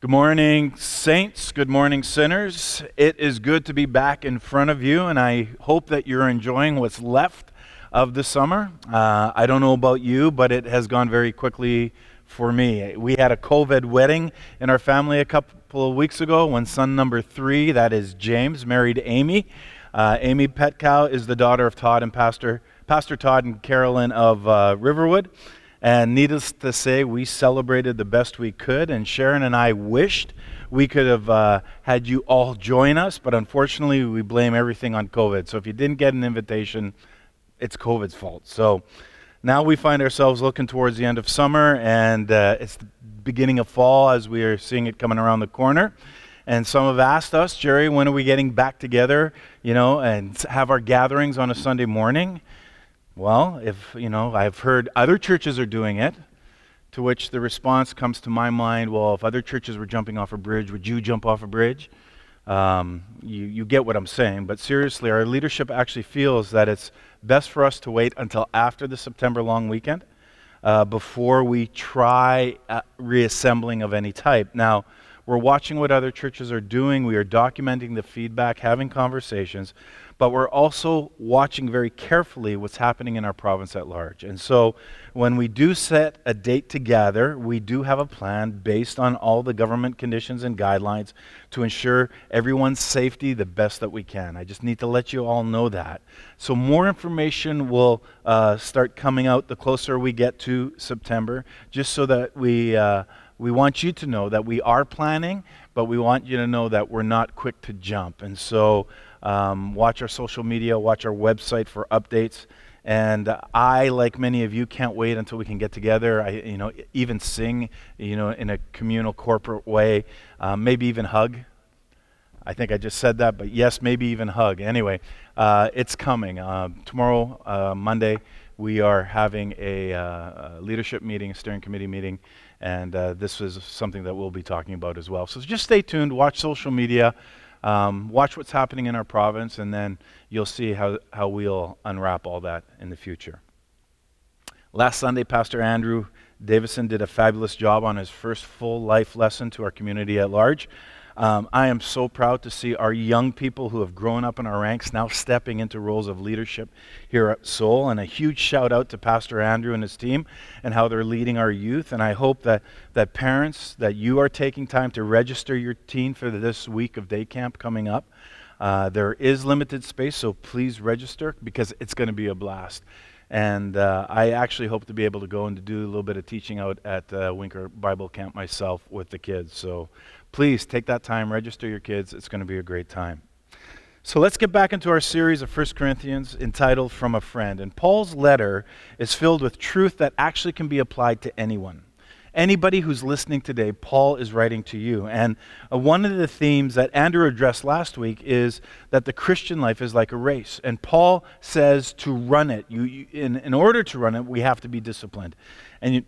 Good morning, saints. Good morning, sinners. It is good to be back in front of you, and I hope that you're enjoying what's left of the summer. Uh, I don't know about you, but it has gone very quickly for me. We had a COVID wedding in our family a couple of weeks ago when son number three, that is James, married Amy. Uh, Amy Petcow is the daughter of Todd and Pastor, Pastor Todd and Carolyn of uh, Riverwood. And needless to say, we celebrated the best we could. And Sharon and I wished we could have uh, had you all join us, but unfortunately, we blame everything on COVID. So if you didn't get an invitation, it's COVID's fault. So now we find ourselves looking towards the end of summer, and uh, it's the beginning of fall as we are seeing it coming around the corner. And some have asked us, Jerry, when are we getting back together, you know, and have our gatherings on a Sunday morning? Well, if, you know, I've heard other churches are doing it, to which the response comes to my mind well, if other churches were jumping off a bridge, would you jump off a bridge? Um, you, you get what I'm saying. But seriously, our leadership actually feels that it's best for us to wait until after the September long weekend uh, before we try reassembling of any type. Now, we're watching what other churches are doing. We are documenting the feedback, having conversations but we're also watching very carefully what's happening in our province at large. And so when we do set a date to gather, we do have a plan based on all the government conditions and guidelines to ensure everyone's safety the best that we can. I just need to let you all know that. So more information will uh, start coming out the closer we get to September, just so that we, uh, we want you to know that we are planning, but we want you to know that we're not quick to jump. And so um, watch our social media, watch our website for updates. And I, like many of you, can't wait until we can get together. I, you know, even sing, you know, in a communal, corporate way. Um, maybe even hug. I think I just said that, but yes, maybe even hug. Anyway, uh, it's coming. Uh, tomorrow, uh, Monday, we are having a, uh, leadership meeting, a steering committee meeting, and uh, this is something that we'll be talking about as well. So just stay tuned, watch social media. Um, watch what's happening in our province, and then you'll see how, how we'll unwrap all that in the future. Last Sunday, Pastor Andrew Davison did a fabulous job on his first full life lesson to our community at large. Um, I am so proud to see our young people who have grown up in our ranks now stepping into roles of leadership here at Soul. And a huge shout out to Pastor Andrew and his team and how they're leading our youth. And I hope that, that parents, that you are taking time to register your teen for this week of day camp coming up. Uh, there is limited space, so please register because it's going to be a blast. And uh, I actually hope to be able to go and to do a little bit of teaching out at uh, Winkler Bible Camp myself with the kids. So please take that time, register your kids. It's going to be a great time. So let's get back into our series of 1 Corinthians entitled From a Friend. And Paul's letter is filled with truth that actually can be applied to anyone. Anybody who's listening today, Paul is writing to you. And uh, one of the themes that Andrew addressed last week is that the Christian life is like a race. And Paul says to run it. You, you in, in order to run it, we have to be disciplined. And you,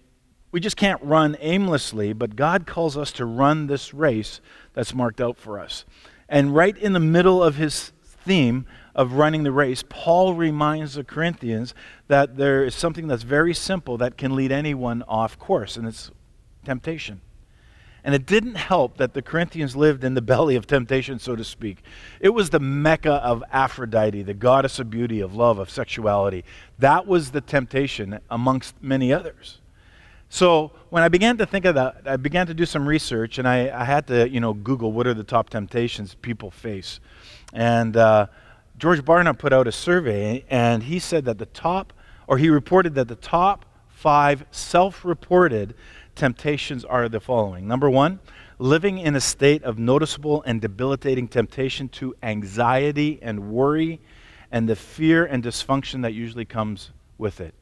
we just can't run aimlessly, but God calls us to run this race that's marked out for us. And right in the middle of his theme of running the race, Paul reminds the Corinthians that there is something that's very simple that can lead anyone off course, and it's temptation. And it didn't help that the Corinthians lived in the belly of temptation, so to speak. It was the mecca of Aphrodite, the goddess of beauty, of love, of sexuality. That was the temptation amongst many others. So when I began to think of that, I began to do some research, and I, I had to, you know, Google what are the top temptations people face. And uh, George Barna put out a survey, and he said that the top, or he reported that the top five self-reported temptations are the following. Number one, living in a state of noticeable and debilitating temptation to anxiety and worry, and the fear and dysfunction that usually comes with it.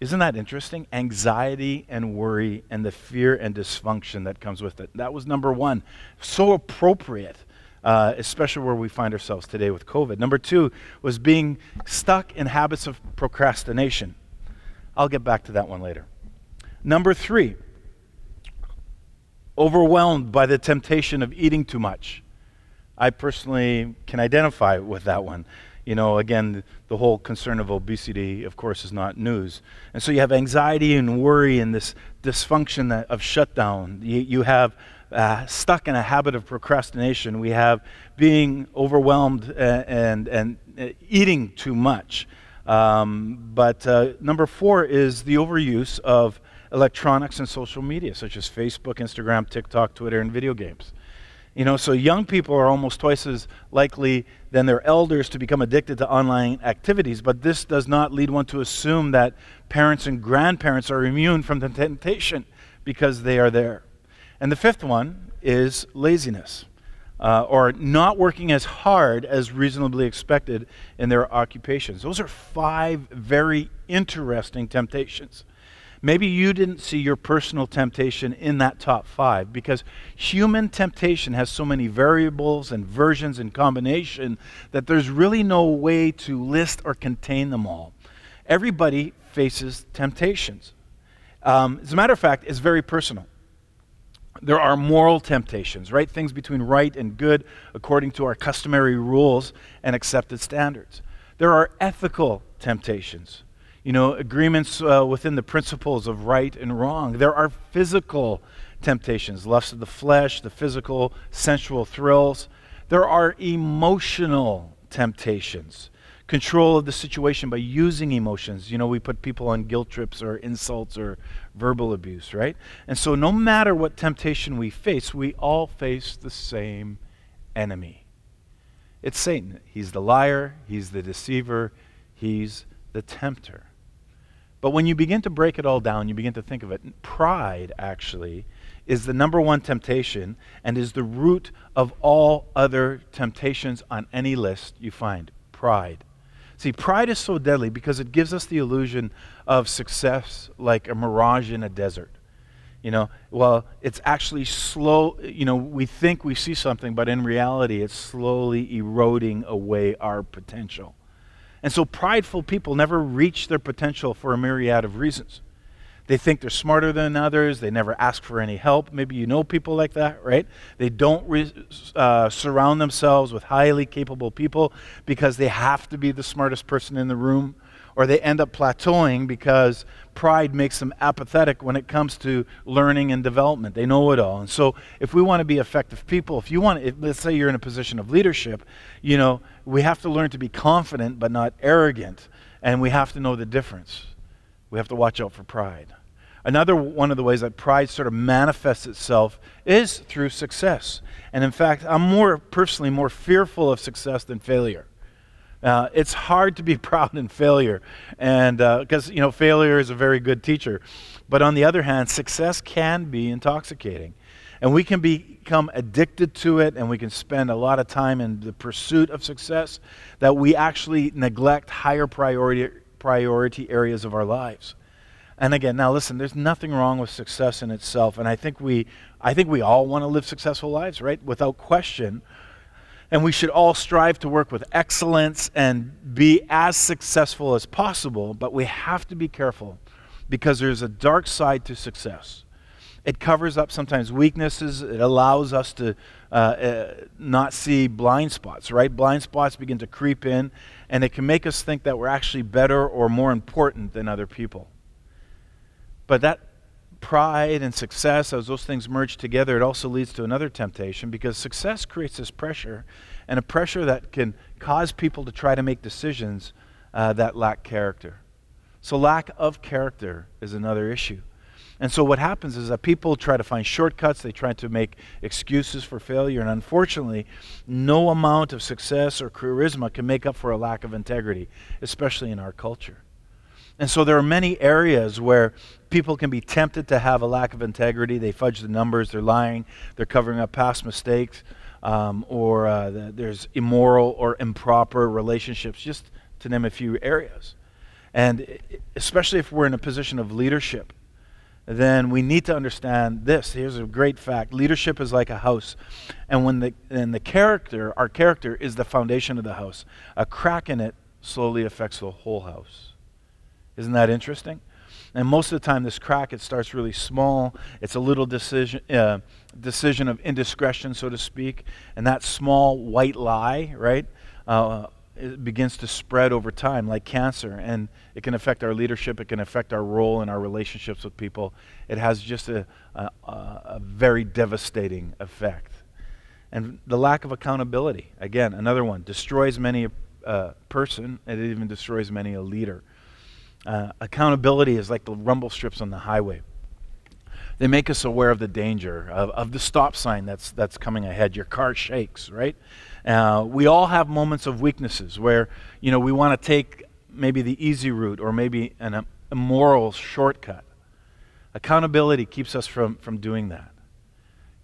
Isn't that interesting? Anxiety and worry and the fear and dysfunction that comes with it. That was number one. So appropriate, uh, especially where we find ourselves today with COVID. Number two was being stuck in habits of procrastination. I'll get back to that one later. Number three, overwhelmed by the temptation of eating too much. I personally can identify with that one you know, again, the whole concern of obesity, of course, is not news. And so you have anxiety and worry and this dysfunction of shutdown. You, you have uh, stuck in a habit of procrastination. We have being overwhelmed and, and, and uh, eating too much. Um, but uh, number four is the overuse of electronics and social media, such as Facebook, Instagram, TikTok, Twitter, and video games. You know, so young people are almost twice as likely than their elders to become addicted to online activities, but this does not lead one to assume that parents and grandparents are immune from the temptation because they are there. And the fifth one is laziness. Uh, or not working as hard as reasonably expected in their occupations. Those are five very interesting temptations. Maybe you didn't see your personal temptation in that top five because human temptation has so many variables and versions and combination that there's really no way to list or contain them all. Everybody faces temptations. Um, as a matter of fact, it's very personal. There are moral temptations, right? Things between right and good according to our customary rules and accepted standards. There are ethical temptations you know, agreements uh, within the principles of right and wrong. There are physical temptations, lust of the flesh, the physical, sensual thrills. There are emotional temptations, control of the situation by using emotions. You know, we put people on guilt trips or insults or verbal abuse, right? And so, no matter what temptation we face, we all face the same enemy. It's Satan. He's the liar, he's the deceiver, he's the tempter. But when you begin to break it all down, you begin to think of it, pride actually is the number one temptation and is the root of all other temptations on any list you find. Pride. See, pride is so deadly because it gives us the illusion of success like a mirage in a desert. You know, well, it's actually slow, you know, we think we see something, but in reality, it's slowly eroding away our potential. And so prideful people never reach their potential for a myriad of reasons. They think they're smarter than others. They never ask for any help. Maybe you know people like that, right? They don't re- uh, surround themselves with highly capable people because they have to be the smartest person in the room or they end up plateauing because pride makes them apathetic when it comes to learning and development. They know it all. And so, if we want to be effective people, if you want, if, let's say you're in a position of leadership, you know, we have to learn to be confident but not arrogant, and we have to know the difference. We have to watch out for pride. Another one of the ways that pride sort of manifests itself is through success. And in fact, I'm more personally more fearful of success than failure. Uh, it's hard to be proud in failure, and because uh, you know failure is a very good teacher, but on the other hand, success can be intoxicating, and we can become addicted to it, and we can spend a lot of time in the pursuit of success that we actually neglect higher priority priority areas of our lives. And again, now listen, there's nothing wrong with success in itself, and I think we I think we all want to live successful lives, right? Without question. And we should all strive to work with excellence and be as successful as possible, but we have to be careful because there's a dark side to success. It covers up sometimes weaknesses. It allows us to uh, uh, not see blind spots, right? Blind spots begin to creep in, and it can make us think that we're actually better or more important than other people. But that pride and success, as those things merge together, it also leads to another temptation because success creates this pressure, and a pressure that can cause people to try to make decisions uh, that lack character. So, lack of character is another issue. And so, what happens is that people try to find shortcuts, they try to make excuses for failure, and unfortunately, no amount of success or charisma can make up for a lack of integrity, especially in our culture. And so there are many areas where people can be tempted to have a lack of integrity. They fudge the numbers, they're lying, they're covering up past mistakes, um, or uh, the, there's immoral or improper relationships, just to name a few areas. And especially if we're in a position of leadership, then we need to understand this. Here's a great fact leadership is like a house. And when the, and the character, our character, is the foundation of the house, a crack in it slowly affects the whole house. Isn't that interesting? And most of the time, this crack, it starts really small. It's a little decision, uh, decision of indiscretion, so to speak. And that small white lie, right, uh, it begins to spread over time like cancer and it can affect our leadership it can affect our role in our relationships with people it has just a, a, a very devastating effect and the lack of accountability again another one destroys many a uh, person and it even destroys many a leader uh, accountability is like the rumble strips on the highway they make us aware of the danger of, of the stop sign that's, that's coming ahead your car shakes right uh, we all have moments of weaknesses where, you know, we want to take maybe the easy route or maybe an immoral shortcut. Accountability keeps us from, from doing that.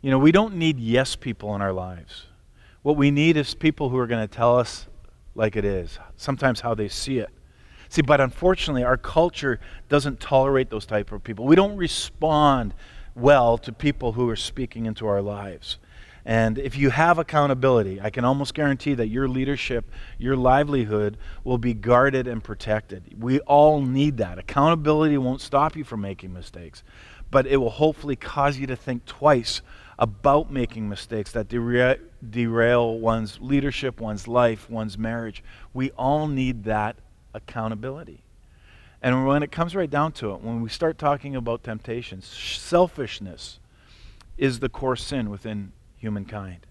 You know, we don't need yes people in our lives. What we need is people who are going to tell us like it is, sometimes how they see it. See, but unfortunately, our culture doesn't tolerate those type of people. We don't respond well to people who are speaking into our lives. And if you have accountability, I can almost guarantee that your leadership, your livelihood will be guarded and protected. We all need that. Accountability won't stop you from making mistakes, but it will hopefully cause you to think twice about making mistakes that dera- derail one's leadership, one's life, one's marriage. We all need that accountability. And when it comes right down to it, when we start talking about temptations, selfishness is the core sin within humankind.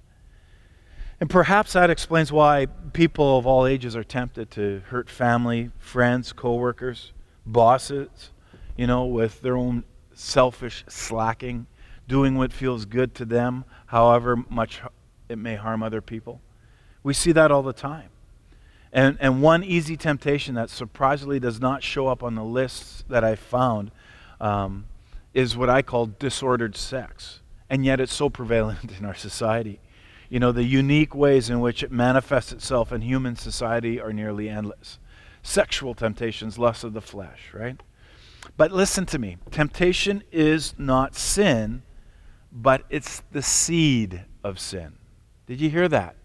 And perhaps that explains why people of all ages are tempted to hurt family, friends, coworkers, bosses, you know, with their own selfish slacking, doing what feels good to them, however much it may harm other people. We see that all the time. And, and one easy temptation that surprisingly does not show up on the lists that I found um, is what I call disordered sex and yet it's so prevalent in our society. You know, the unique ways in which it manifests itself in human society are nearly endless. Sexual temptations, lust of the flesh, right? But listen to me temptation is not sin, but it's the seed of sin. Did you hear that?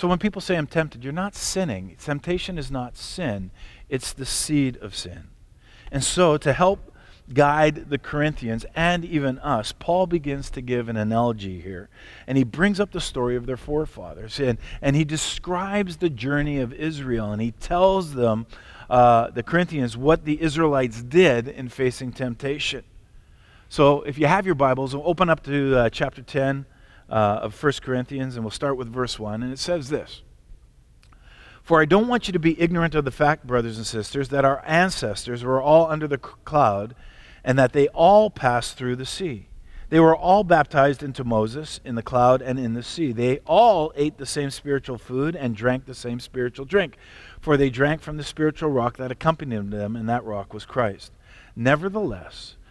So when people say I'm tempted, you're not sinning. Temptation is not sin, it's the seed of sin. And so to help guide the Corinthians and even us, Paul begins to give an analogy here. And he brings up the story of their forefathers. And, and he describes the journey of Israel. And he tells them, uh, the Corinthians, what the Israelites did in facing temptation. So if you have your Bibles, open up to uh, chapter 10 uh, of 1 Corinthians, and we'll start with verse 1. And it says this. For I don't want you to be ignorant of the fact, brothers and sisters, that our ancestors were all under the cloud and that they all passed through the sea. They were all baptized into Moses in the cloud and in the sea. They all ate the same spiritual food and drank the same spiritual drink, for they drank from the spiritual rock that accompanied them, and that rock was Christ. Nevertheless,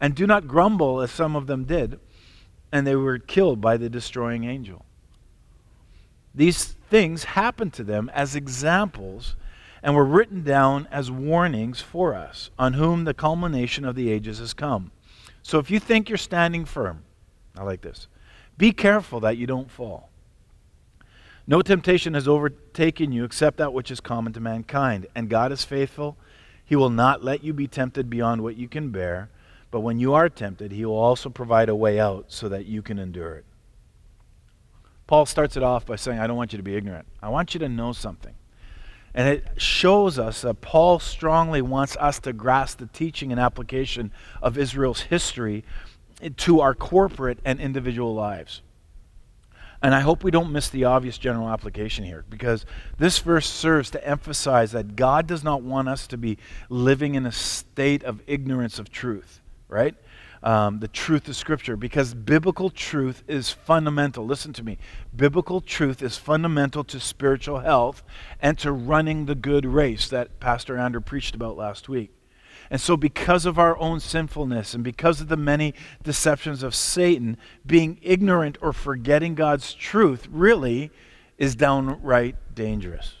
And do not grumble, as some of them did, and they were killed by the destroying angel. These things happened to them as examples and were written down as warnings for us, on whom the culmination of the ages has come. So if you think you're standing firm, I like this, be careful that you don't fall. No temptation has overtaken you except that which is common to mankind, and God is faithful. He will not let you be tempted beyond what you can bear, but when you are tempted, He will also provide a way out so that you can endure it. Paul starts it off by saying, I don't want you to be ignorant. I want you to know something. And it shows us that Paul strongly wants us to grasp the teaching and application of Israel's history to our corporate and individual lives. And I hope we don't miss the obvious general application here because this verse serves to emphasize that God does not want us to be living in a state of ignorance of truth, right? um, the truth of Scripture because biblical truth is fundamental. Listen to me. Biblical truth is fundamental to spiritual health and to running the good race that Pastor Andrew preached about last week. And so, because of our own sinfulness and because of the many deceptions of Satan, being ignorant or forgetting God's truth really is downright dangerous.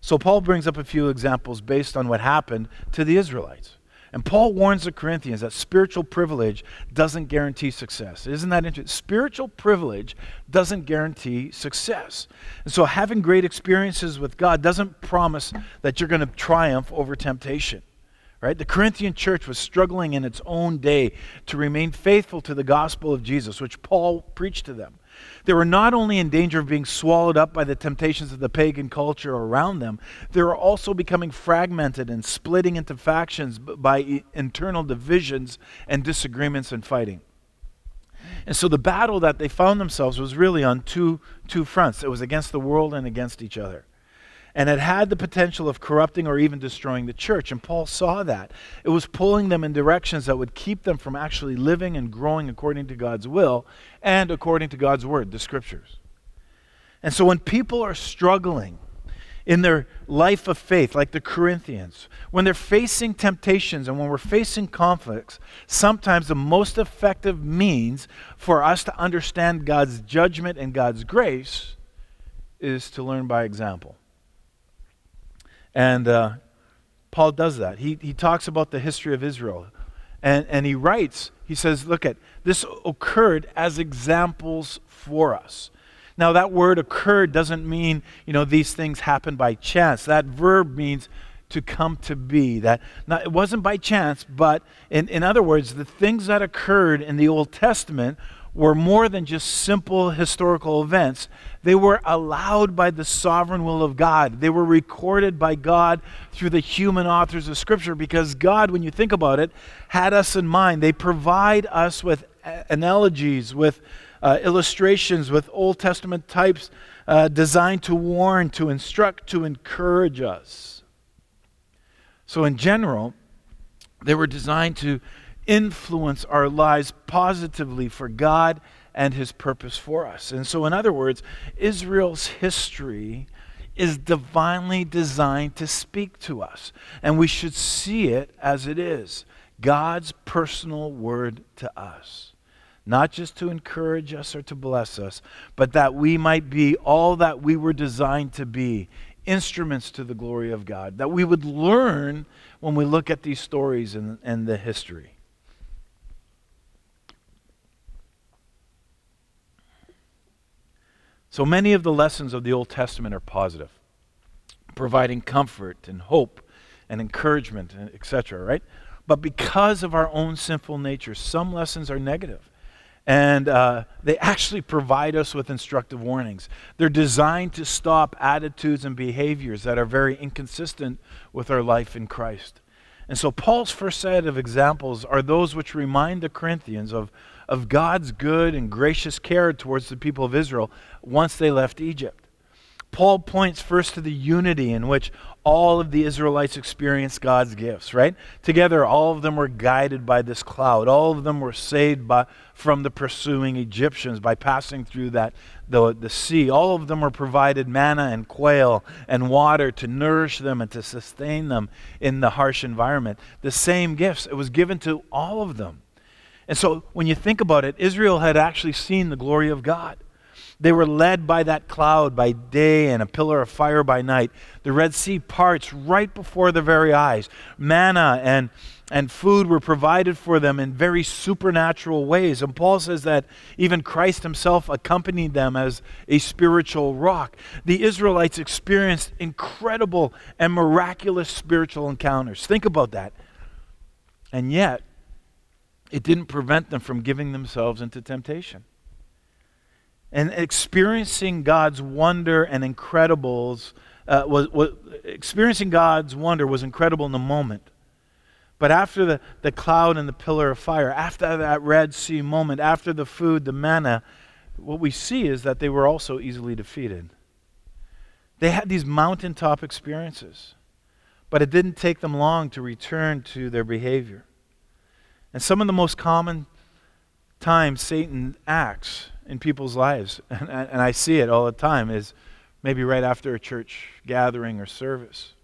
So Paul brings up a few examples based on what happened to the Israelites. And Paul warns the Corinthians that spiritual privilege doesn't guarantee success. Isn't that interesting? Spiritual privilege doesn't guarantee success. And so having great experiences with God doesn't promise that you're going to triumph over temptation. Right? The Corinthian church was struggling in its own day to remain faithful to the gospel of Jesus, which Paul preached to them. They were not only in danger of being swallowed up by the temptations of the pagan culture around them, they were also becoming fragmented and splitting into factions by internal divisions and disagreements and fighting. And so the battle that they found themselves was really on two, two fronts it was against the world and against each other and it had the potential of corrupting or even destroying the church. And Paul saw that. It was pulling them in directions that would keep them from actually living and growing according to God's will and according to God's word, the scriptures. And so when people are struggling, in their life of faith, like the Corinthians, when they're facing temptations and when we're facing conflicts, sometimes the most effective means for us to understand God's judgment and God's grace is to learn by example. And uh, Paul does that. He, he talks about the history of Israel. And, and he writes, he says, look at this occurred as examples for us. Now, that word occurred doesn't mean, you know, these things happen by chance. That verb means to come to be. That not, it wasn't by chance, but in, in other words, the things that occurred in the Old Testament were more than just simple historical events. They were allowed by the sovereign will of God. They were recorded by God through the human authors of Scripture because God, when you think about it, had us in mind. They provide us with analogies, with uh, illustrations, with Old Testament types uh, designed to warn, to instruct, to encourage us. So, in general, they were designed to influence our lives positively for God and His purpose for us. And so, in other words, Israel's history is divinely designed to speak to us, and we should see it as it is God's personal word to us. Not just to encourage us or to bless us, but that we might be all that we were designed to be instruments to the glory of God. That we would learn when we look at these stories and, and the history. So many of the lessons of the Old Testament are positive, providing comfort and hope and encouragement, etc., right? But because of our own sinful nature, some lessons are negative. And uh, they actually provide us with instructive warnings. They're designed to stop attitudes and behaviors that are very inconsistent with our life in Christ. And so, Paul's first set of examples are those which remind the Corinthians of, of God's good and gracious care towards the people of Israel once they left Egypt. Paul points first to the unity in which all of the Israelites experienced God's gifts, right? Together, all of them were guided by this cloud. All of them were saved by, from the pursuing Egyptians by passing through that, the, the sea. All of them were provided manna and quail and water to nourish them and to sustain them in the harsh environment. The same gifts, it was given to all of them. And so when you think about it, Israel had actually seen the glory of God. They were led by that cloud by day and a pillar of fire by night. The Red Sea parts right before their very eyes. Manna and, and food were provided for them in very supernatural ways. And Paul says that even Christ himself accompanied them as a spiritual rock. The Israelites experienced incredible and miraculous spiritual encounters. Think about that. And yet, it didn't prevent them from giving themselves into temptation. And experiencing God's wonder and incredibles uh, was, was, experiencing God's wonder was incredible in the moment. But after the, the cloud and the pillar of fire, after that Red Sea moment, after the food, the manna, what we see is that they were also easily defeated. They had these mountaintop experiences, but it didn't take them long to return to their behavior. And some of the most common times Satan acts in people's lives, and, and I see it all the time, is maybe right after a church gathering or service,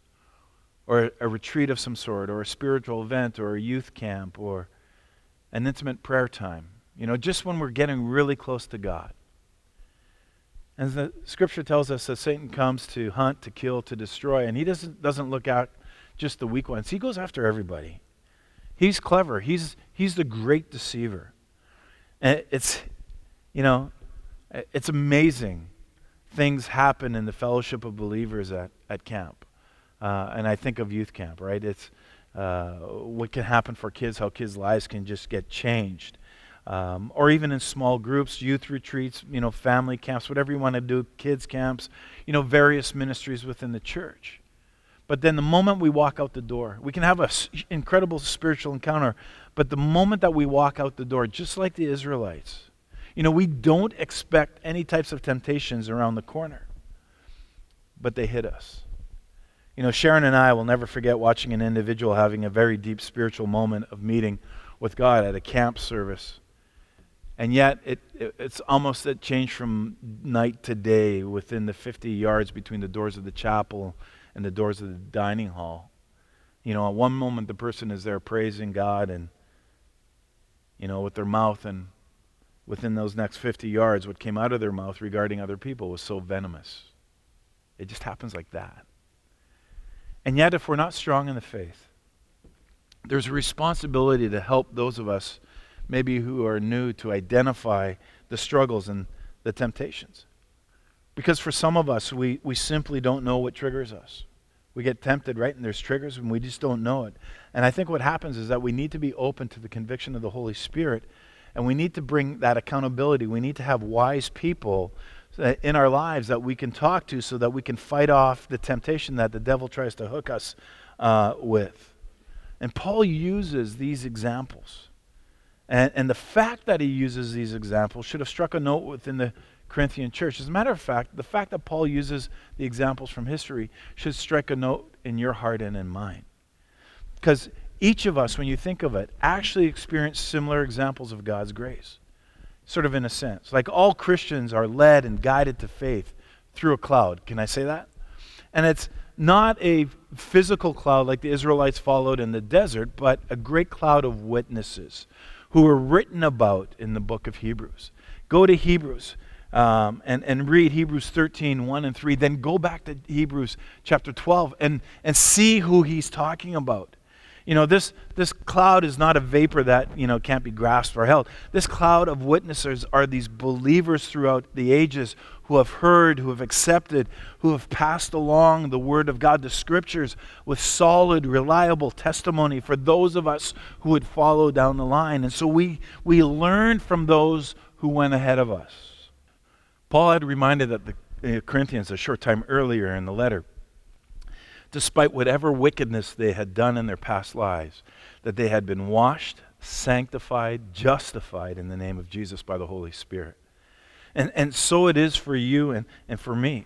or a retreat of some sort, or a spiritual event, or a youth camp, or an intimate prayer time. You know, just when we're getting really close to God. And the scripture tells us that Satan comes to hunt, to kill, to destroy, and he doesn't, doesn't look out just the weak ones. He goes after everybody. He's clever. He's, he's the great deceiver. And it's, you know, it's amazing. Things happen in the fellowship of believers at, at camp. Uh, and I think of youth camp, right? It's uh, what can happen for kids, how kids' lives can just get changed um, or even in small groups, youth retreats, you know, family camps, whatever you want to do, kids camps, you know, various ministries within the church. But then the moment we walk out the door, we can have an incredible spiritual encounter, but the moment that we walk out the door, just like the Israelites, you know, we don't expect any types of temptations around the corner, but they hit us. You know, Sharon and I will never forget watching an individual having a very deep spiritual moment of meeting with God at a camp service. And yet, it, it, it's almost a change from night to day within the 50 yards between the doors of the chapel and the doors of the dining hall. You know, at one moment, the person is there praising God and, you know, with their mouth, and within those next 50 yards, what came out of their mouth regarding other people was so venomous. It just happens like that. And yet, if we're not strong in the faith, there's a responsibility to help those of us maybe who are new to identify the struggles and the temptations. Because for some of us, we, we simply don't know what triggers us. We get tempted, right? And there's triggers and we just don't know it. And I think what happens is that we need to be open to the conviction of the Holy Spirit and we need to bring that accountability. We need to have wise people in our lives that we can talk to so that we can fight off the temptation that the devil tries to hook us uh, with. And Paul uses these examples and, and the fact that he uses these examples should have struck a note within the Corinthian church. As a matter of fact, the fact that Paul uses the examples from history should strike a note in your heart and in mine. Because each of us, when you think of it, actually experience similar examples of God's grace. Sort of in a sense. Like all Christians are led and guided to faith through a cloud. Can I say that? And it's not a physical cloud like the Israelites followed in the desert, but a great cloud of witnesses who were written about in the book of Hebrews. Go to Hebrews um, and, and read Hebrews 13, 1 and 3. Then go back to Hebrews chapter 12 and, and see who he's talking about. You know, this, this cloud is not a vapor that, you know, can't be grasped or held. This cloud of witnesses are these believers throughout the ages who have heard, who have accepted, who have passed along the Word of God, the Scriptures, with solid, reliable testimony for those of us who would follow down the line. And so we, we learn from those who went ahead of us. Paul had reminded the uh, Corinthians a short time earlier in the letter despite whatever wickedness they had done in their past lives, that they had been washed, sanctified, justified in the name of Jesus by the Holy Spirit. And, and so it is for you and, and for me.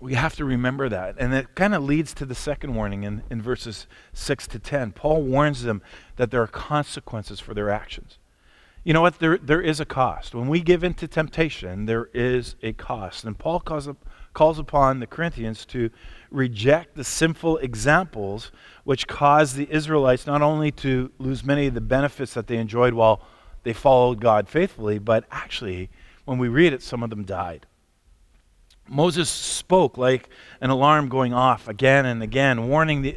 We have to remember that. And it kind of leads to the second warning in, in verses 6 to 10. Paul warns them that there are consequences for their actions. You know what? There, there is a cost. When we give in to temptation, there is a cost. And Paul calls, up, calls upon the Corinthians to reject the sinful examples which caused the Israelites not only to lose many of the benefits that they enjoyed while they followed God faithfully, but actually, when we read it, some of them died. Moses spoke like an alarm going off again and again, warning the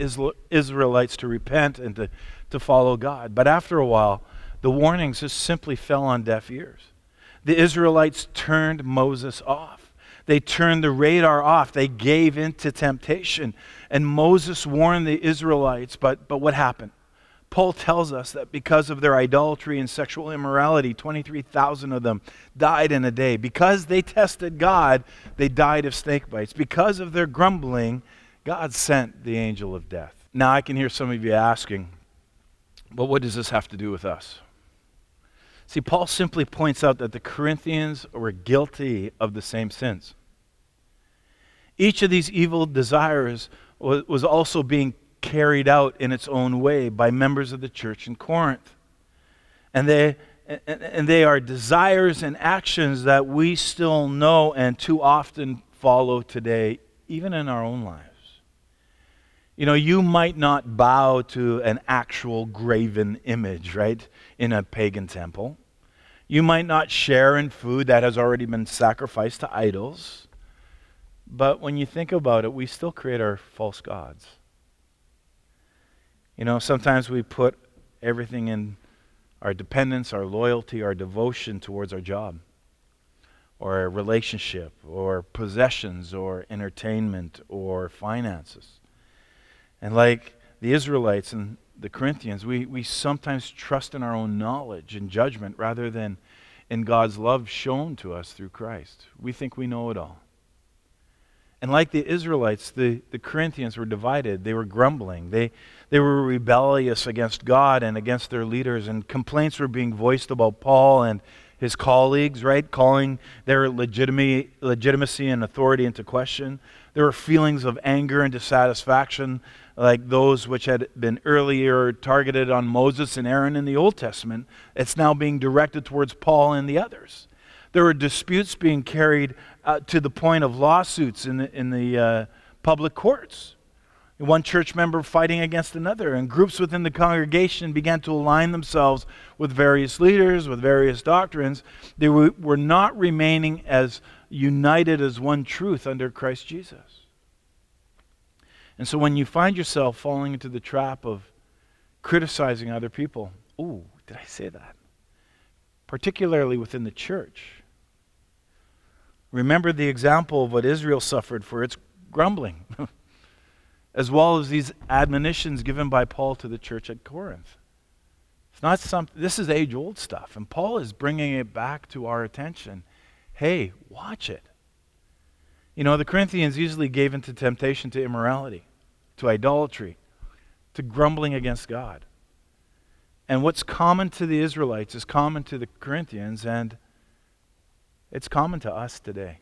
Israelites to repent and to, to follow God. But after a while, the warnings just simply fell on deaf ears. The Israelites turned Moses off. They turned the radar off. They gave in to temptation. And Moses warned the Israelites, but, but what happened? Paul tells us that because of their idolatry and sexual immorality, 23,000 of them died in a day. Because they tested God, they died of snake bites. Because of their grumbling, God sent the angel of death. Now, I can hear some of you asking, but what does this have to do with us? See, Paul simply points out that the Corinthians were guilty of the same sins. Each of these evil desires was also being carried out in its own way by members of the church in Corinth. And they, and they are desires and actions that we still know and too often follow today, even in our own lives. You know, you might not bow to an actual graven image, right, in a pagan temple. You might not share in food that has already been sacrificed to idols. But when you think about it, we still create our false gods. You know, sometimes we put everything in our dependence, our loyalty, our devotion towards our job, or a relationship, or possessions, or entertainment, or finances. And like the Israelites and the Corinthians, we, we sometimes trust in our own knowledge and judgment rather than in God's love shown to us through Christ. We think we know it all. And like the Israelites, the, the Corinthians were divided. They were grumbling. They, they were rebellious against God and against their leaders, and complaints were being voiced about Paul and his colleagues, right? Calling their legitimacy, legitimacy and authority into question. There were feelings of anger and dissatisfaction, like those which had been earlier targeted on Moses and Aaron in the Old Testament. It's now being directed towards Paul and the others. There were disputes being carried uh, to the point of lawsuits in the, in the uh, public courts. One church member fighting against another, and groups within the congregation began to align themselves with various leaders, with various doctrines. They were, were not remaining as united as one truth under Christ Jesus. And so when you find yourself falling into the trap of criticizing other people, ooh, did I say that? Particularly within the church Remember the example of what Israel suffered for its grumbling, as well as these admonitions given by Paul to the church at Corinth. It's not some, this is age old stuff, and Paul is bringing it back to our attention. Hey, watch it. You know, the Corinthians usually gave into temptation to immorality, to idolatry, to grumbling against God. And what's common to the Israelites is common to the Corinthians, and it's common to us today.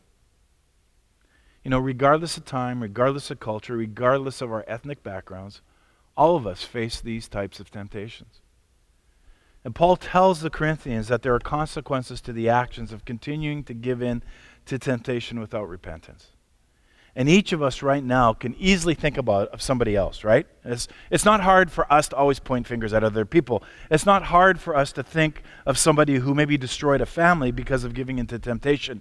You know, regardless of time, regardless of culture, regardless of our ethnic backgrounds, all of us face these types of temptations. And Paul tells the Corinthians that there are consequences to the actions of continuing to give in to temptation without repentance. And each of us right now can easily think about of somebody else, right? It's, it's not hard for us to always point fingers at other people. It's not hard for us to think of somebody who maybe destroyed a family because of giving into temptation.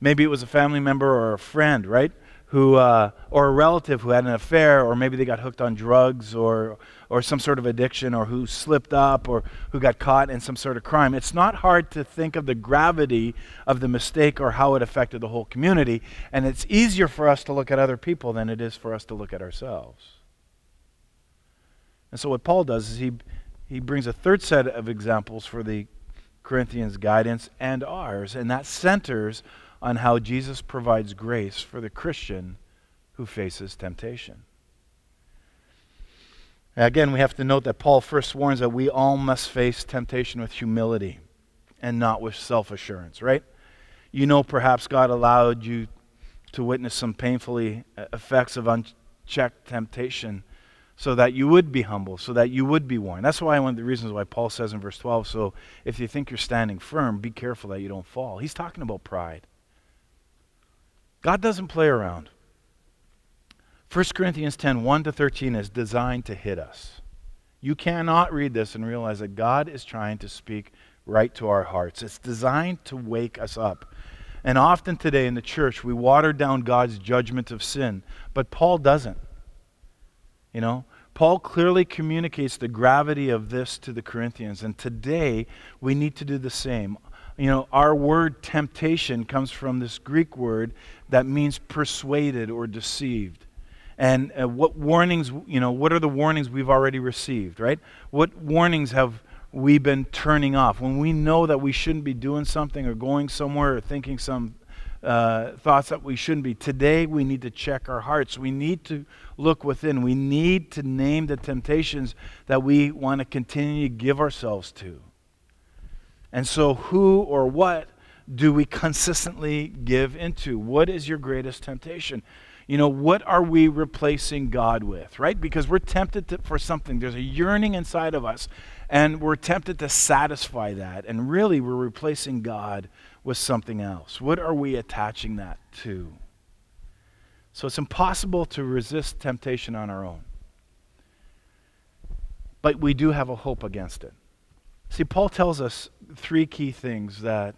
Maybe it was a family member or a friend, right? Who, uh, or a relative who had an affair, or maybe they got hooked on drugs or, or some sort of addiction, or who slipped up, or who got caught in some sort of crime. It's not hard to think of the gravity of the mistake or how it affected the whole community, and it's easier for us to look at other people than it is for us to look at ourselves. And so, what Paul does is he, he brings a third set of examples for the Corinthians' guidance and ours, and that centers on how Jesus provides grace for the Christian who faces temptation. Again, we have to note that Paul first warns that we all must face temptation with humility and not with self assurance, right? You know, perhaps God allowed you to witness some painfully effects of unchecked temptation so that you would be humble, so that you would be warned. That's why one of the reasons why Paul says in verse 12, so if you think you're standing firm, be careful that you don't fall. He's talking about pride. God doesn't play around. 1 Corinthians 10 1 to 13 is designed to hit us. You cannot read this and realize that God is trying to speak right to our hearts. It's designed to wake us up. And often today in the church, we water down God's judgment of sin, but Paul doesn't. You know, Paul clearly communicates the gravity of this to the Corinthians, and today we need to do the same you know, our word temptation comes from this Greek word that means persuaded or deceived. And uh, what warnings, you know, what are the warnings we've already received, right? What warnings have we been turning off? When we know that we shouldn't be doing something or going somewhere or thinking some uh, thoughts that we shouldn't be. Today, we need to check our hearts. We need to look within. We need to name the temptations that we want to continue to give ourselves to. And so, who or what do we consistently give into? What is your greatest temptation? You know, what are we replacing God with, right? Because we're tempted to, for something. There's a yearning inside of us, and we're tempted to satisfy that. And really, we're replacing God with something else. What are we attaching that to? So it's impossible to resist temptation on our own. But we do have a hope against it. See, Paul tells us three key things that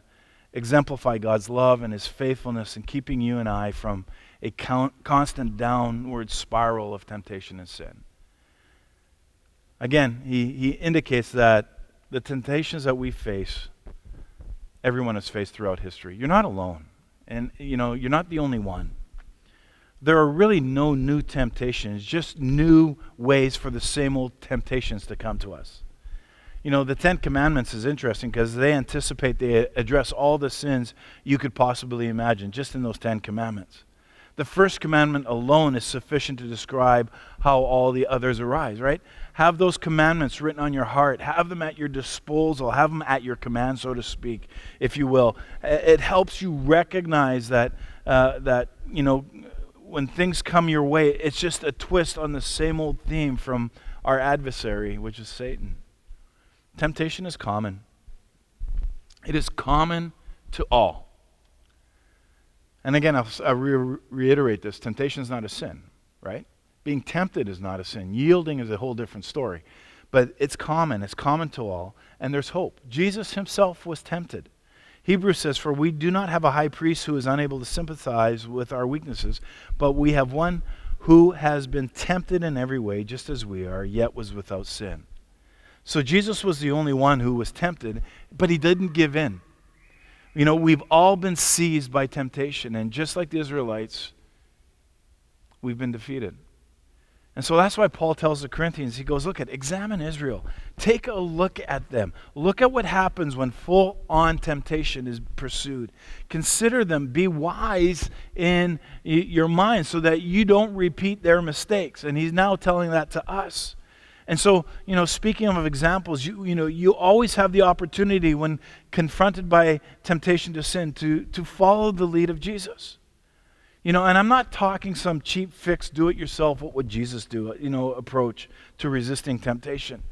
exemplify God's love and his faithfulness in keeping you and I from a constant downward spiral of temptation and sin. Again, he, he indicates that the temptations that we face, everyone has faced throughout history. You're not alone. And, you know, you're not the only one. There are really no new temptations, just new ways for the same old temptations to come to us. You know, the Ten Commandments is interesting because they anticipate, they address all the sins you could possibly imagine just in those Ten Commandments. The first commandment alone is sufficient to describe how all the others arise, right? Have those commandments written on your heart. Have them at your disposal. Have them at your command, so to speak, if you will. It helps you recognize that, uh, that you know, when things come your way, it's just a twist on the same old theme from our adversary, which is Satan. Temptation is common. It is common to all. And again, I'll, I'll re- reiterate this temptation is not a sin, right? Being tempted is not a sin. Yielding is a whole different story. But it's common, it's common to all, and there's hope. Jesus himself was tempted. Hebrews says, For we do not have a high priest who is unable to sympathize with our weaknesses, but we have one who has been tempted in every way, just as we are, yet was without sin. So Jesus was the only one who was tempted, but he didn't give in. You know, we've all been seized by temptation, and just like the Israelites, we've been defeated. And so that's why Paul tells the Corinthians, he goes, Look at, examine Israel. Take a look at them. Look at what happens when full on temptation is pursued. Consider them. Be wise in your mind so that you don't repeat their mistakes. And he's now telling that to us. And so, you know, speaking of examples, you, you know, you always have the opportunity when confronted by temptation to sin to, to follow the lead of Jesus. You know, and I'm not talking some cheap fix, do it yourself, what would Jesus do, you know, approach to resisting temptation.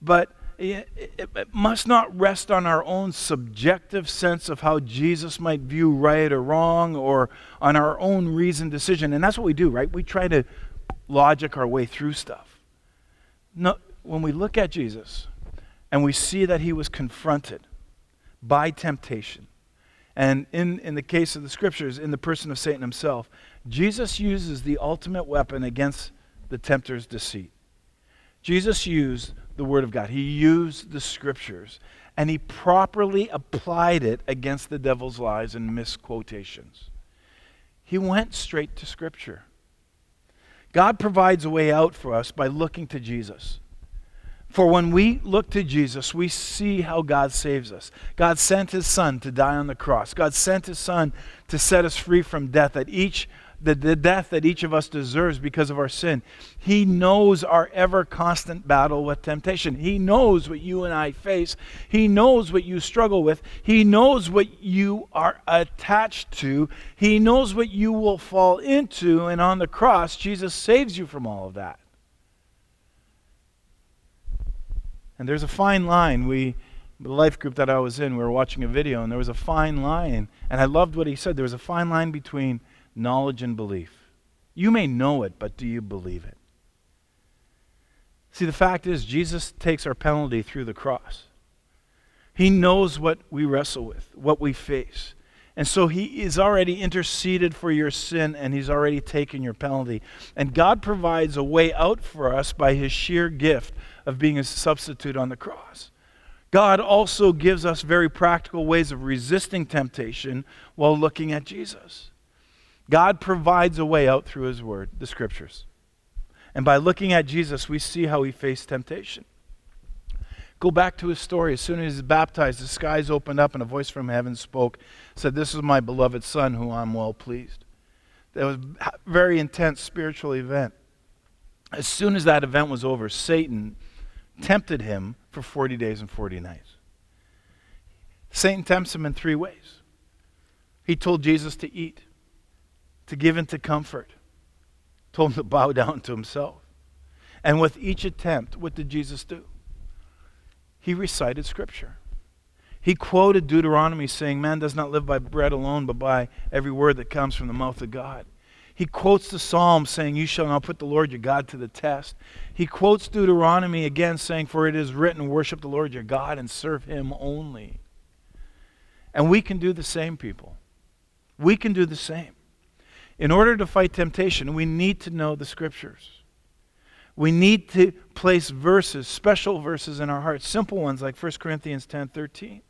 But it, it, it, must not rest on our own subjective sense of how Jesus might view right or wrong or on our own reasoned decision. And that's what we do, right? We try to logic our way through stuff. No, when we look at Jesus and we see that he was confronted by temptation, and in, in the case of the scriptures, in the person of Satan himself, Jesus uses the ultimate weapon against the tempter's deceit. Jesus used the Word of God, he used the scriptures, and he properly applied it against the devil's lies and misquotations. He went straight to Scripture. God provides a way out for us by looking to Jesus. For when we look to Jesus, we see how God saves us. God sent his son to die on the cross. God sent his son to set us free from death at each the, the death that each of us deserves because of our sin. He knows our ever constant battle with temptation. He knows what you and I face. He knows what you struggle with. He knows what you are attached to. He knows what you will fall into. And on the cross, Jesus saves you from all of that. And there's a fine line. We, the life group that I was in, we were watching a video, and there was a fine line. And I loved what he said. There was a fine line between knowledge and belief. You may know it, but do you believe it? See, the fact is, Jesus takes our penalty through the cross. He knows what we wrestle with, what we face. And so he is already interceded for your sin and he's already taken your penalty. And God provides a way out for us by his sheer gift of being a substitute on the cross. God also gives us very practical ways of resisting temptation while looking at Jesus. God provides a way out through His Word, the Scriptures. And by looking at Jesus, we see how He faced temptation. Go back to his story. As soon as he's baptized, the skies opened up and a voice from heaven spoke, said, This is my beloved Son, who I'm well pleased. That was a very intense spiritual event. As soon as that event was over, Satan tempted him for 40 days and 40 nights. Satan tempts him in three ways. He told Jesus to eat to give into comfort, told him to bow down to himself. And with each attempt, what did Jesus do? He recited Scripture. He quoted Deuteronomy saying, Man does not live by bread alone, but by every word that comes from the mouth of God. He quotes the Psalm saying, You shall not put the Lord your God to the test. He quotes Deuteronomy again saying, For it is written, Worship the Lord your God and serve him only. And we can do the same, people. We can do the same. In order to fight temptation, we need to know the scriptures. We need to place verses, special verses in our hearts, simple ones like 1 Corinthians 10 13.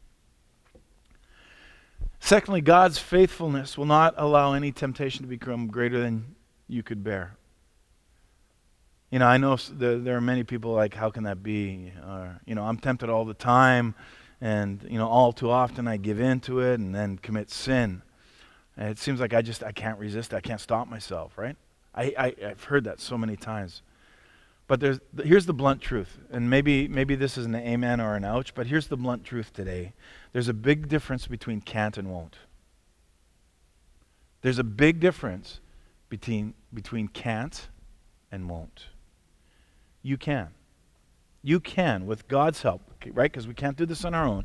Secondly, God's faithfulness will not allow any temptation to become greater than you could bear. You know, I know there are many people like, how can that be? Or, you know, I'm tempted all the time, and, you know, all too often I give in to it and then commit sin. And it seems like I just, I can't resist, I can't stop myself, right? I, I, I've heard that so many times. But there's, here's the blunt truth, and maybe, maybe this is an amen or an ouch, but here's the blunt truth today. There's a big difference between can't and won't. There's a big difference between, between can't and won't. You can. You can, with God's help, right? Because we can't do this on our own.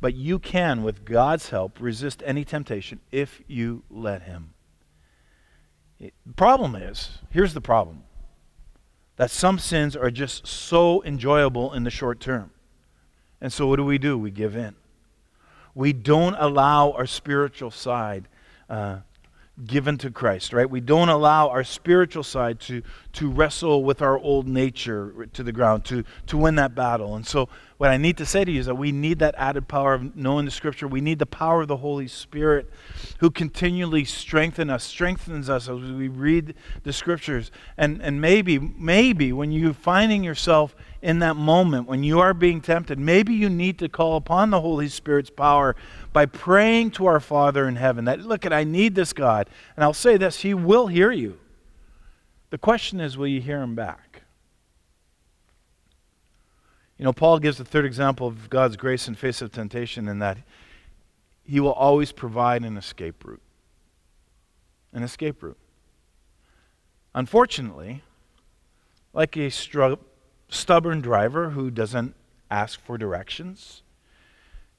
But you can, with God's help, resist any temptation if you let Him. It, the problem is here's the problem that some sins are just so enjoyable in the short term. And so, what do we do? We give in. We don't allow our spiritual side uh, given to Christ, right? We don't allow our spiritual side to, to wrestle with our old nature to the ground, to, to win that battle. And so, what I need to say to you is that we need that added power of knowing the Scripture. We need the power of the Holy Spirit who continually strengthens us, strengthens us as we read the Scriptures. And, and maybe, maybe when you're finding yourself in that moment, when you are being tempted, maybe you need to call upon the Holy Spirit's power by praying to our Father in heaven that, look, at I need this God. And I'll say this He will hear you. The question is, will you hear Him back? You know, Paul gives the third example of God's grace in face of temptation in that He will always provide an escape route. An escape route. Unfortunately, like a stubborn driver who doesn't ask for directions,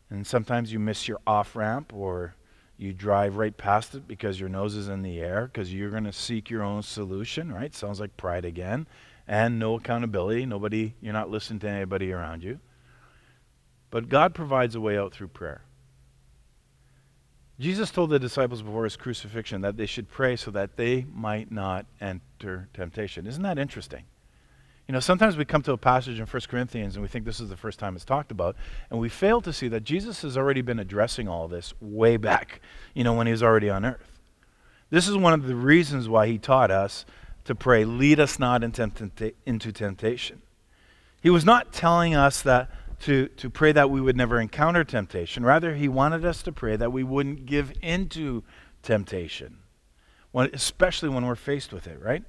and sometimes you miss your off ramp or you drive right past it because your nose is in the air because you're going to seek your own solution, right? Sounds like pride again. And no accountability. Nobody, you're not listening to anybody around you. But God provides a way out through prayer. Jesus told the disciples before his crucifixion that they should pray so that they might not enter temptation. Isn't that interesting? You know, sometimes we come to a passage in 1 Corinthians and we think this is the first time it's talked about, and we fail to see that Jesus has already been addressing all this way back, you know, when he was already on earth. This is one of the reasons why he taught us to pray, lead us not into temptation. He was not telling us that to, to pray that we would never encounter temptation. Rather, he wanted us to pray that we wouldn't give into temptation, especially when we're faced with it, right?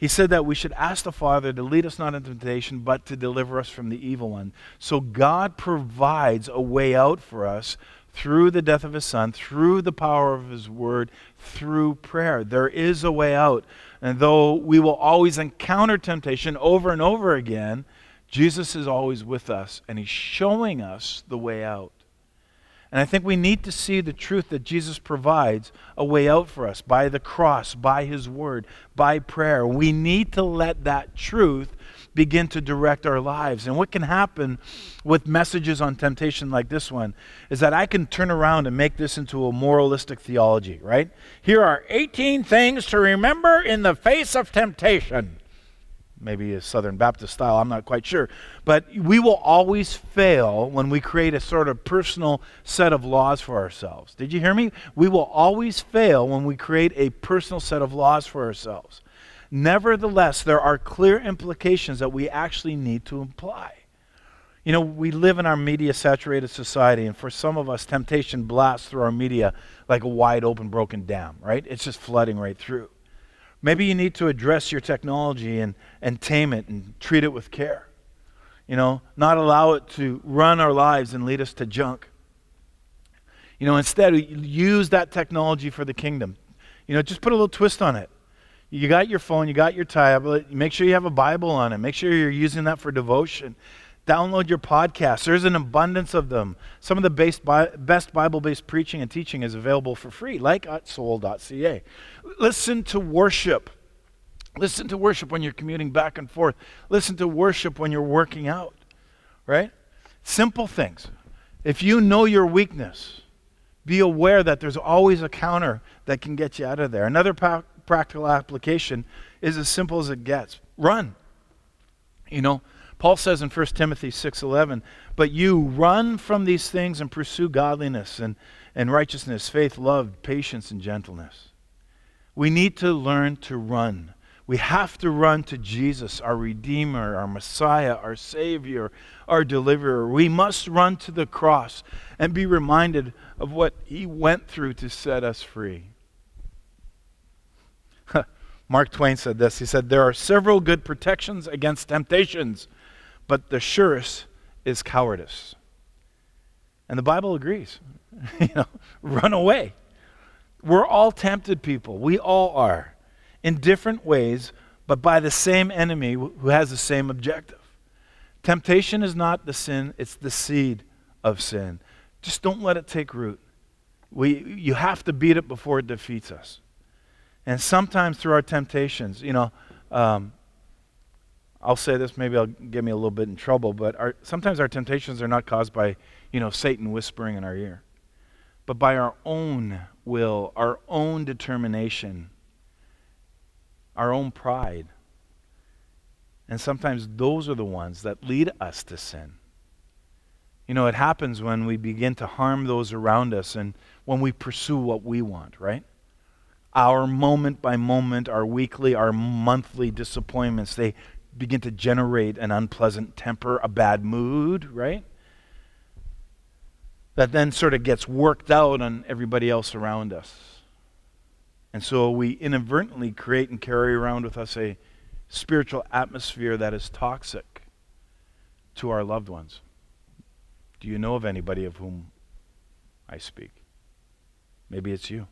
He said that we should ask the Father to lead us not into temptation, but to deliver us from the evil one. So God provides a way out for us through the death of his son, through the power of his word, through prayer. There is a way out. And though we will always encounter temptation over and over again, Jesus is always with us and he's showing us the way out. And I think we need to see the truth that Jesus provides a way out for us by the cross, by his word, by prayer. We need to let that truth begin to direct our lives. And what can happen with messages on temptation like this one is that I can turn around and make this into a moralistic theology, right? Here are 18 things to remember in the face of temptation maybe a Southern Baptist style, I'm not quite sure. But we will always fail when we create a sort of personal set of laws for ourselves. Did you hear me? We will always fail when we create a personal set of laws for ourselves. Nevertheless, there are clear implications that we actually need to apply. You know, we live in our media saturated society, and for some of us, temptation blasts through our media like a wide open, broken dam, right? It's just flooding right through. Maybe you need to address your technology and, and tame it and treat it with care. You know, not allow it to run our lives and lead us to junk. You know, instead, use that technology for the kingdom. You know, just put a little twist on it. You got your phone, you got your tablet, make sure you have a Bible on it, make sure you're using that for devotion. Download your podcasts. There's an abundance of them. Some of the best, best Bible based preaching and teaching is available for free, like at soul.ca. Listen to worship. Listen to worship when you're commuting back and forth. Listen to worship when you're working out, right? Simple things. If you know your weakness, be aware that there's always a counter that can get you out of there. Another pa- practical application is as simple as it gets run. You know, Paul says in 1 Timothy 6:11, "But you run from these things and pursue godliness and, and righteousness, faith, love, patience, and gentleness." We need to learn to run. We have to run to Jesus, our Redeemer, our Messiah, our Savior, our Deliverer. We must run to the cross and be reminded of what He went through to set us free. Mark Twain said this. He said, There are several good protections against temptations, but the surest is cowardice. And the Bible agrees. you know, run away. We're all tempted people. We all are. In different ways, but by the same enemy who has the same objective. Temptation is not the sin, it's the seed of sin. Just don't let it take root. We, you have to beat it before it defeats us. And sometimes through our temptations, you know, um, I'll say this, maybe I'll get me a little bit in trouble, but our, sometimes our temptations are not caused by, you know, Satan whispering in our ear, but by our own will, our own determination, our own pride. And sometimes those are the ones that lead us to sin. You know, it happens when we begin to harm those around us and when we pursue what we want, right? our moment by moment, our weekly, our monthly disappointments, they begin to generate an unpleasant temper, a bad mood, right? That then sort of gets worked out on everybody else around us. And so we inadvertently create and carry around with us a spiritual atmosphere that is toxic to our loved ones. Do you know of anybody of whom I speak? Maybe it's you.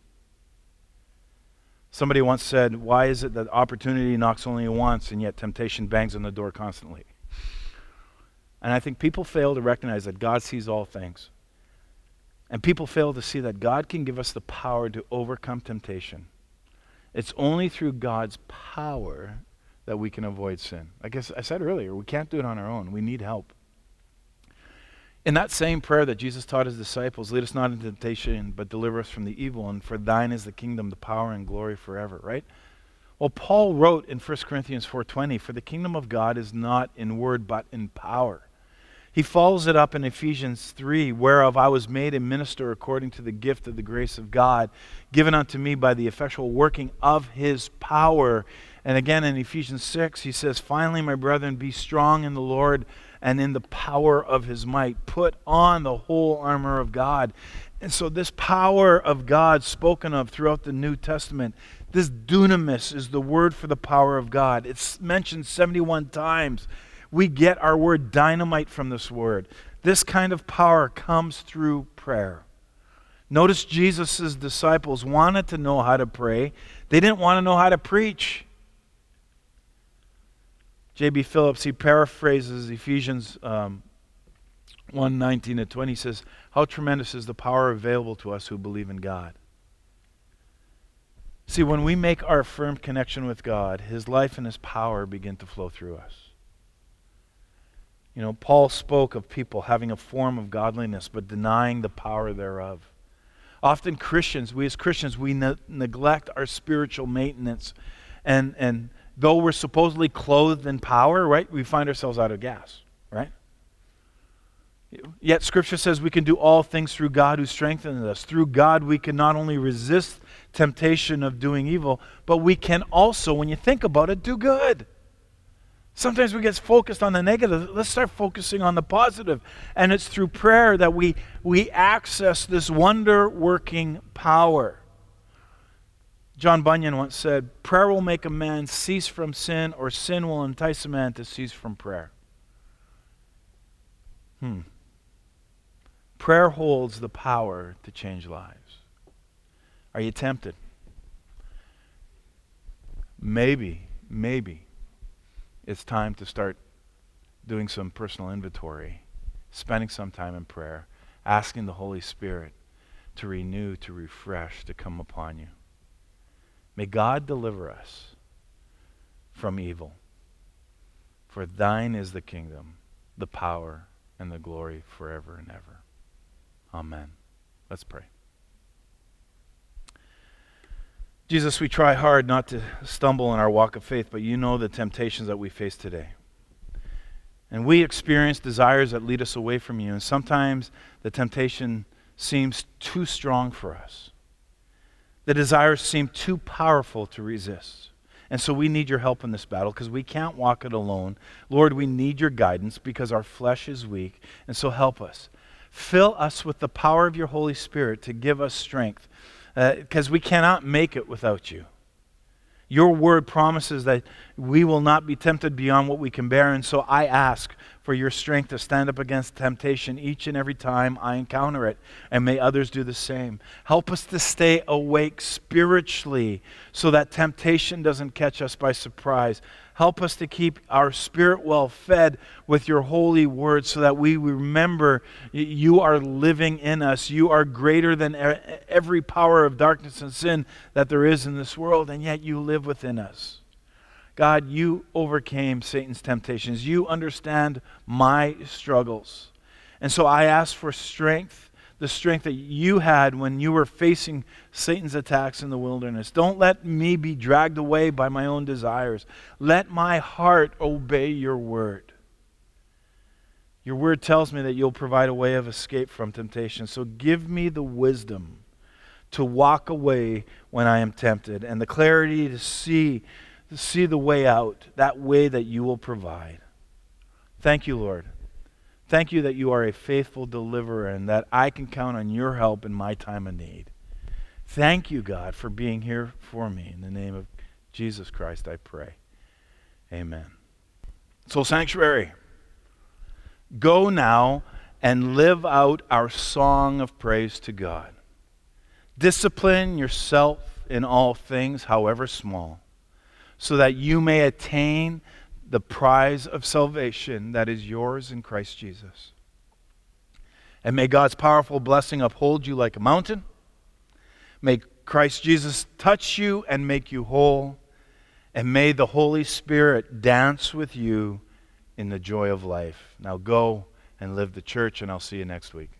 Somebody once said, Why is it that opportunity knocks only once and yet temptation bangs on the door constantly? And I think people fail to recognize that God sees all things. And people fail to see that God can give us the power to overcome temptation. It's only through God's power that we can avoid sin. Like I said earlier, we can't do it on our own. We need help. In that same prayer that Jesus taught his disciples, lead us not into temptation, but deliver us from the evil one, for thine is the kingdom, the power, and glory forever, right? Well, Paul wrote in 1 Corinthians 4:20, "For the kingdom of God is not in word but in power." He follows it up in Ephesians 3, whereof I was made a minister according to the gift of the grace of God, given unto me by the effectual working of his power. And again in Ephesians 6, he says, Finally, my brethren, be strong in the Lord and in the power of his might. Put on the whole armor of God. And so, this power of God spoken of throughout the New Testament, this dunamis is the word for the power of God. It's mentioned 71 times. We get our word dynamite from this word. This kind of power comes through prayer. Notice Jesus' disciples wanted to know how to pray, they didn't want to know how to preach. J.B. Phillips, he paraphrases Ephesians um, 1 19 to 20. He says, How tremendous is the power available to us who believe in God. See, when we make our firm connection with God, His life and His power begin to flow through us. You know, Paul spoke of people having a form of godliness but denying the power thereof. Often, Christians, we as Christians, we ne- neglect our spiritual maintenance and, and though we're supposedly clothed in power, right, we find ourselves out of gas, right? Yet Scripture says we can do all things through God who strengthens us. Through God, we can not only resist temptation of doing evil, but we can also, when you think about it, do good. Sometimes we get focused on the negative. Let's start focusing on the positive. And it's through prayer that we, we access this wonder working power. John Bunyan once said, Prayer will make a man cease from sin, or sin will entice a man to cease from prayer. Hmm. Prayer holds the power to change lives. Are you tempted? Maybe, maybe it's time to start doing some personal inventory, spending some time in prayer, asking the Holy Spirit to renew, to refresh, to come upon you. May God deliver us from evil. For thine is the kingdom, the power, and the glory forever and ever. Amen. Let's pray. Jesus, we try hard not to stumble in our walk of faith, but you know the temptations that we face today. And we experience desires that lead us away from you, and sometimes the temptation seems too strong for us. The desires seem too powerful to resist. And so we need your help in this battle because we can't walk it alone. Lord, we need your guidance because our flesh is weak. And so help us. Fill us with the power of your Holy Spirit to give us strength because uh, we cannot make it without you. Your word promises that we will not be tempted beyond what we can bear. And so I ask for your strength to stand up against temptation each and every time I encounter it. And may others do the same. Help us to stay awake spiritually so that temptation doesn't catch us by surprise. Help us to keep our spirit well fed with your holy word so that we remember you are living in us. You are greater than every power of darkness and sin that there is in this world, and yet you live within us. God, you overcame Satan's temptations. You understand my struggles. And so I ask for strength the strength that you had when you were facing Satan's attacks in the wilderness. Don't let me be dragged away by my own desires. Let my heart obey your word. Your word tells me that you'll provide a way of escape from temptation. So give me the wisdom to walk away when I am tempted and the clarity to see, to see the way out, that way that you will provide. Thank you, Lord. Thank you that you are a faithful deliverer and that I can count on your help in my time of need. Thank you, God, for being here for me. In the name of Jesus Christ, I pray. Amen. So, sanctuary, go now and live out our song of praise to God. Discipline yourself in all things, however small, so that you may attain the prize of salvation that is yours in Christ Jesus. And may God's powerful blessing uphold you like a mountain. May Christ Jesus touch you and make you whole. And may the Holy Spirit dance with you in the joy of life. Now go and live the church, and I'll see you next week.